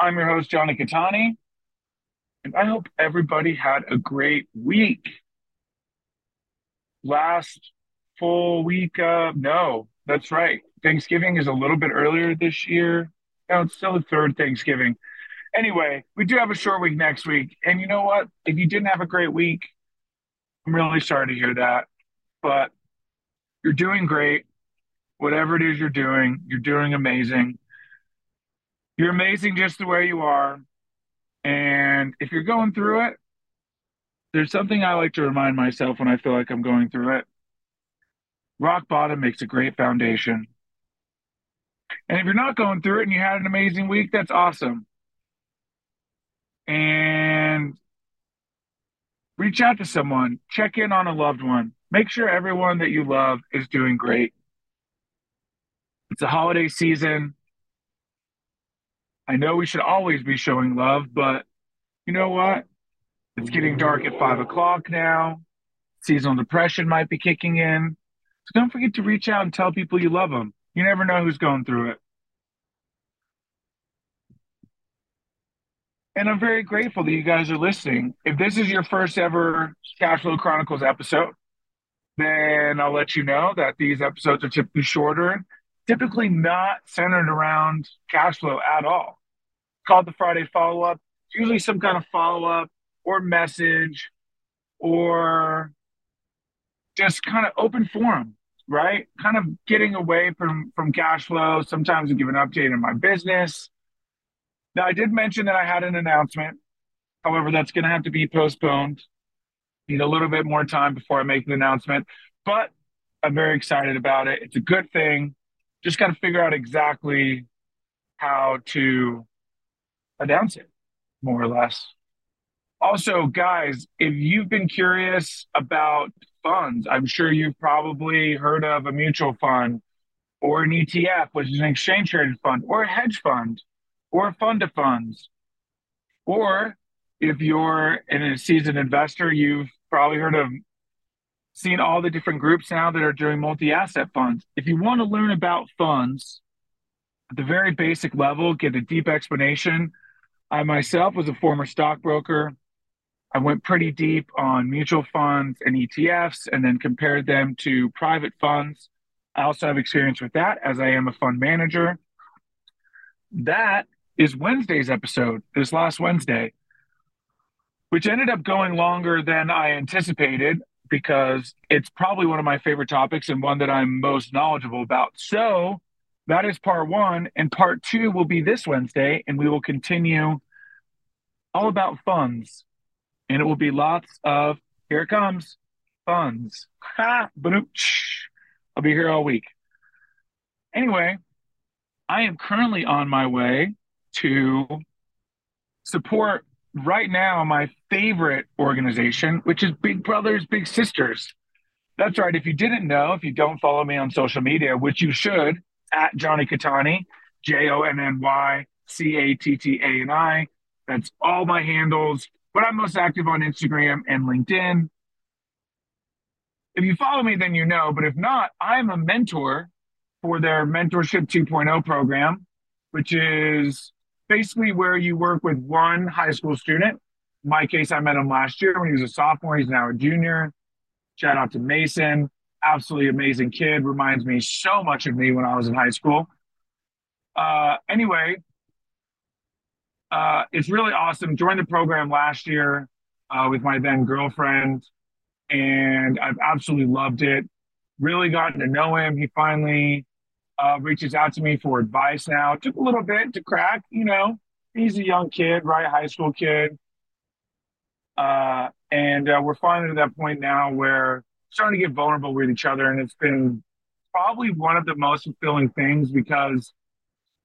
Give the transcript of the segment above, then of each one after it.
I'm your host, Jonny Cattani, and I hope everybody had a great week. Last full week of, no, that's right. Thanksgiving is a little bit earlier this year. No, it's still the third Thanksgiving. Anyway, we do have a short week next week. And you know what? If you didn't have a great week, I'm really sorry to hear that. But you're doing great. Whatever it is you're doing, you're doing amazing. You're amazing just the way you are. And if you're going through it, there's something I like to remind myself when I feel like I'm going through it. Rock bottom makes a great foundation. And if you're not going through it and you had an amazing week, that's awesome. And reach out to someone, check in on a loved one, make sure everyone that you love is doing great. It's a holiday season. I know we should always be showing love, but you know what? It's getting dark at five o'clock now. Seasonal depression might be kicking in. So don't forget to reach out and tell people you love them. You never know who's going through it. And I'm very grateful that you guys are listening. If this is your first ever Cash Flow Chronicles episode, then I'll let you know that these episodes are typically shorter, typically not centered around cash flow at all called the Friday follow up. Usually some kind of follow up or message or just kind of open forum, right? Kind of getting away from from cash flow. Sometimes I give an update on my business. Now I did mention that I had an announcement. However, that's going to have to be postponed. Need a little bit more time before I make the announcement, but I'm very excited about it. It's a good thing. Just got to figure out exactly how to announce it, more or less. Also, guys, if you've been curious about funds, I'm sure you've probably heard of a mutual fund or an ETF, which is an exchange traded fund, or a hedge fund, or a fund of funds. Or if you're a seasoned investor, you've probably heard of seen all the different groups now that are doing multi asset funds. If you want to learn about funds at the very basic level, get a deep explanation, I myself was a former stockbroker. I went pretty deep on mutual funds and ETFs and then compared them to private funds. I also have experience with that as I am a fund manager. That is Wednesday's episode, this last Wednesday, which ended up going longer than I anticipated because it's probably one of my favorite topics and one that I'm most knowledgeable about. So that is part one. And part two will be this Wednesday, and we will continue all about funds. And it will be lots of, here it comes, funds. Ha! I'll be here all week. Anyway, I am currently on my way to support right now my favorite organization, which is Big Brothers Big Sisters. That's right. If you didn't know, if you don't follow me on social media, which you should, at Jonny Cattani, J O N N Y C A T T A N I. That's all my handles, but I'm most active on Instagram and LinkedIn. If you follow me, then you know. But if not, I'm a mentor for their Mentorship 2.0 program, which is basically where you work with one high school student. In my case, I met him last year when he was a sophomore. He's now a junior. Shout out to Mason absolutely amazing kid. Reminds me so much of me when I was in high school. Uh, anyway, uh, it's really awesome. Joined the program last year uh, with my then girlfriend, and I've absolutely loved it. Really gotten to know him. He finally uh, reaches out to me for advice now. Took a little bit to crack, you know. He's a young kid, right? High school kid. Uh, and uh, we're finally to that point now where starting to get vulnerable with each other. And it's been probably one of the most fulfilling things because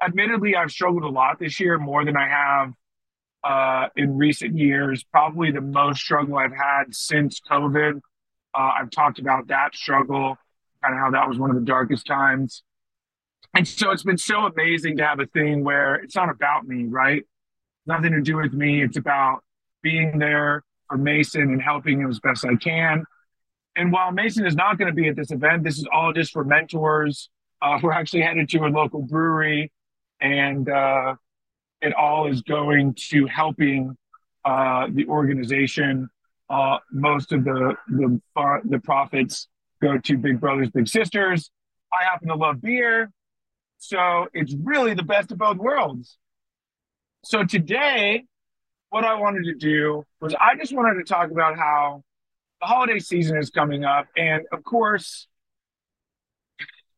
admittedly, I've struggled a lot this year, more than I have uh, in recent years. Probably the most struggle I've had since COVID. Uh, I've talked about that struggle, kind of how that was one of the darkest times. And so it's been so amazing to have a thing where it's not about me, right? Nothing to do with me. It's about being there for Mason and helping him as best I can. And while Mason is not going to be at this event, this is all just for mentors. Uh, we're actually headed to a local brewery, and uh, it all is going to helping uh, the organization. Uh, most of the the the profits go to Big Brothers Big Sisters. I happen to love beer, so it's really the best of both worlds. So today, what I wanted to do was I just wanted to talk about how the holiday season is coming up. And of course,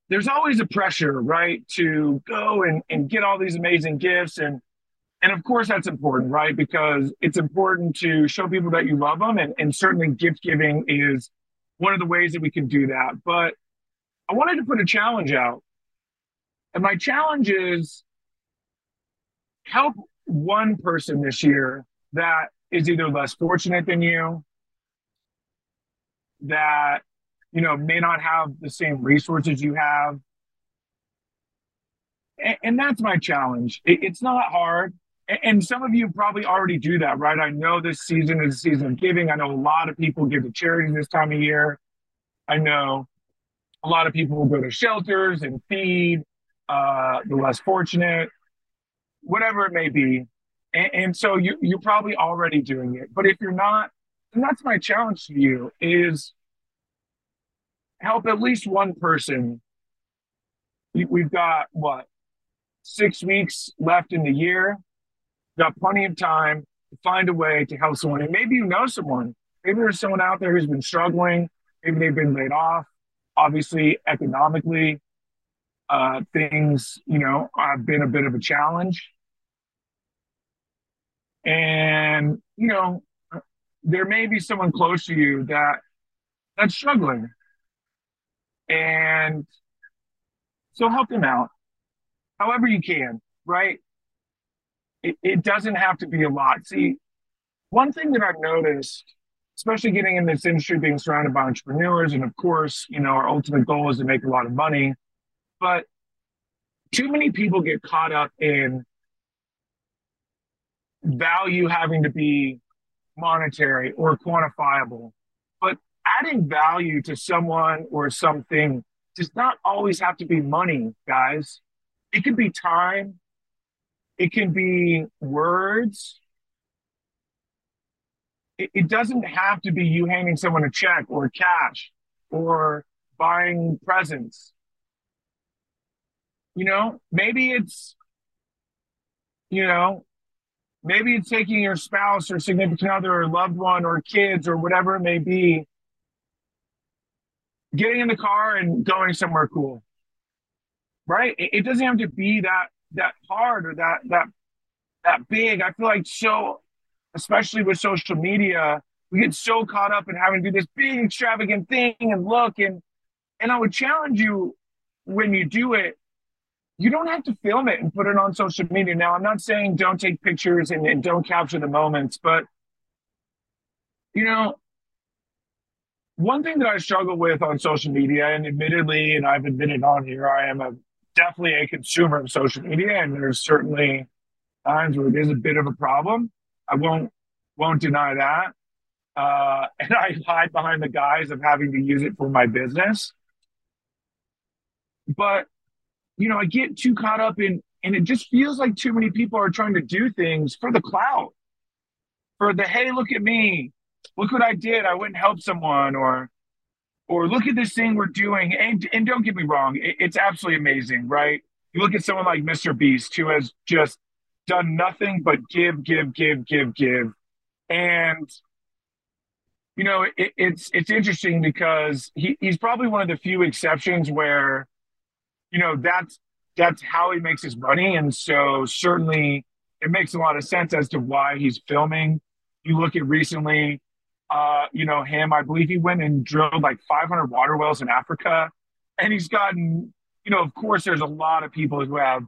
there's always a pressure, right, to go and, and get all these amazing gifts. And and of course that's important, right? Because it's important to show people that you love them. And, and certainly gift giving is one of the ways that we can do that. But I wanted to put a challenge out. And my challenge is help one person this year that is either less fortunate than you, that you know may not have the same resources you have, and, and that's my challenge. It, it's not hard, and, and some of you probably already do that, right? I know this season is a season of giving. I know a lot of people give to charities this time of year. I know a lot of people will go to shelters and feed uh, the less fortunate whatever it may be. And, and so you, you're probably already doing it. But if you're not, and that's my challenge to you is help at least one person. We've got what six weeks left in the year. Got plenty of time to find a way to help someone. And maybe you know someone. Maybe there's someone out there who's been struggling. Maybe they've been laid off. Obviously, economically, uh, things you know have been a bit of a challenge. And, you know, there may be someone close to you that that's struggling. And so help them out however you can, right? It, it doesn't have to be a lot. See, one thing that I've noticed, especially getting in this industry, being surrounded by entrepreneurs, and of course, you know, our ultimate goal is to make a lot of money, but too many people get caught up in value having to be monetary or quantifiable, but adding value to someone or something does not always have to be money, guys. It can be time, it can be words. It, it doesn't have to be you handing someone a check or cash or buying presents. You know, maybe it's, you know, Maybe it's taking your spouse or significant other or loved one or kids or whatever it may be, getting in the car and going somewhere cool. Right? It, it doesn't have to be that that hard or that that that big. I feel like so, especially with social media, we get so caught up in having to do this big extravagant thing and look and and I would challenge you when you do it you don't have to film it and put it on social media. Now, I'm not saying don't take pictures and, and don't capture the moments, but you know, one thing that I struggle with on social media, and admittedly, and I've admitted on here, I am a definitely a consumer of social media, and there's certainly times where it is a bit of a problem. I won't won't deny that, uh, and I hide behind the guise of having to use it for my business. But you know, I get too caught up in, and it just feels like too many people are trying to do things for the clout, for the hey, look at me, look what I did, I went and helped someone, or or look at this thing we're doing. And and don't get me wrong, it, it's absolutely amazing, right? You look at someone like Mr. Beast, who has just done nothing but give, give, give, give, give, and you know, it, it's it's interesting because he, he's probably one of the few exceptions where you know, that's that's how he makes his money. And so certainly it makes a lot of sense as to why he's filming. You look at recently, uh, you know, him, I believe he went and drilled like 500 water wells in Africa. And he's gotten, you know, of course, there's a lot of people who have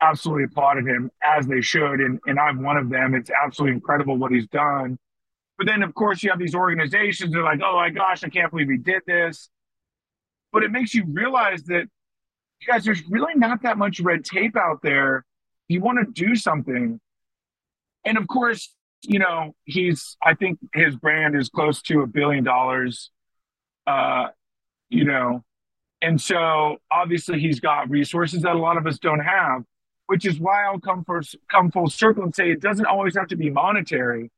absolutely applauded him as they should. And, and I'm one of them. It's absolutely incredible what he's done. But then, of course, you have these organizations that are like, oh my gosh, I can't believe he did this. But it makes you realize that, you guys, there's really not that much red tape out there. You want to do something. And of course, you know, he's, I think his brand is close to a billion dollars. Uh, you know, and so obviously he's got resources that a lot of us don't have, which is why I'll come first, come full circle and say it doesn't always have to be monetary.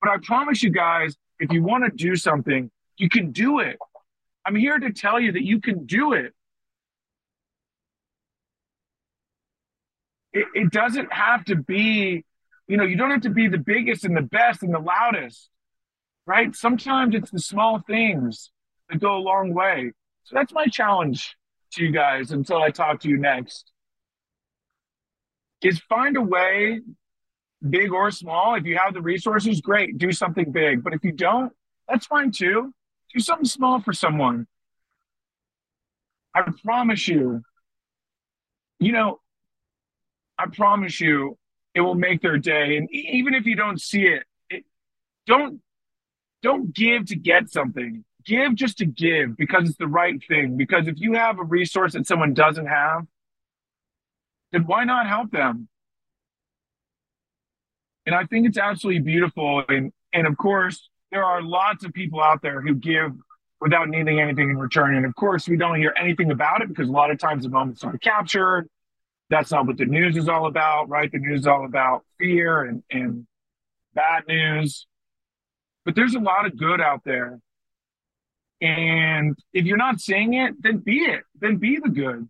But I promise you guys, if you want to do something, you can do it. I'm here to tell you that you can do it. It, it doesn't have to be, you know, you don't have to be the biggest and the best and the loudest, right? Sometimes it's the small things that go a long way. So that's my challenge to you guys until I talk to you next. Is find a way, big or small. If you have the resources, great, do something big. But if you don't, that's fine too. Do something small for someone. I promise you, you know, I promise you it will make their day. And even if you don't see it, it don't don't give to get something give just to give because it's the right thing. Because if you have a resource that someone doesn't have, then why not help them? And I think it's absolutely beautiful. And and of course, there are lots of people out there who give without needing anything in return. And of course, we don't hear anything about it because a lot of times the moments aren't captured. That's not what the news is all about, right? The news is all about fear and, and bad news. But there's a lot of good out there. And if you're not seeing it, then be it. Then be the good.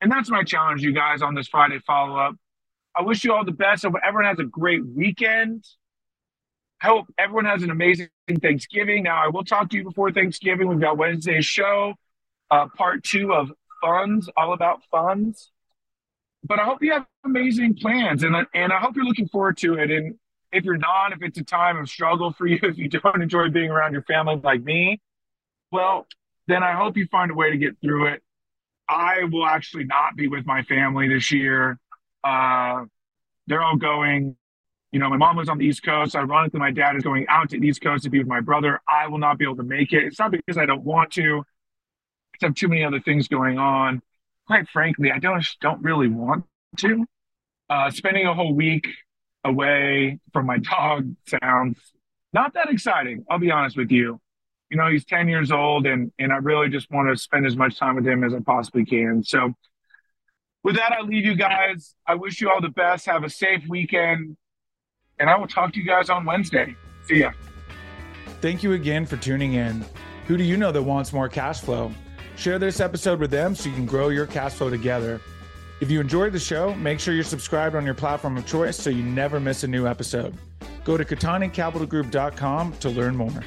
And that's my challenge, you guys, on this Friday follow up. I wish you all the best. I hope everyone has a great weekend. I hope everyone has an amazing Thanksgiving. Now, I will talk to you before Thanksgiving. We've got Wednesday's show, uh, part two of funds, all about funds. But I hope you have amazing plans, and and I hope you're looking forward to it. And if you're not, if it's a time of struggle for you, if you don't enjoy being around your family like me, well, then I hope you find a way to get through it. I will actually not be with my family this year. Uh, they're all going. You know, my mom was on the East Coast. Ironically, my dad is going out to the East Coast to be with my brother. I will not be able to make it. It's not because I don't want to. I have too many other things going on. Quite frankly, I don't don't really want to. Uh, spending a whole week away from my dog sounds not that exciting. I'll be honest with you you know, he's 10 years old and, and I really just want to spend as much time with him as I possibly can. So with that, I leave you guys. I wish you all the best. Have a safe weekend. And I will talk to you guys on Wednesday. See ya. Thank you again for tuning in. Who do you know that wants more cash flow? Share this episode with them so you can grow your cash flow together. If you enjoyed the show, make sure you're subscribed on your platform of choice so you never miss a new episode. Go to CattaniCapitalGroup.com to learn more.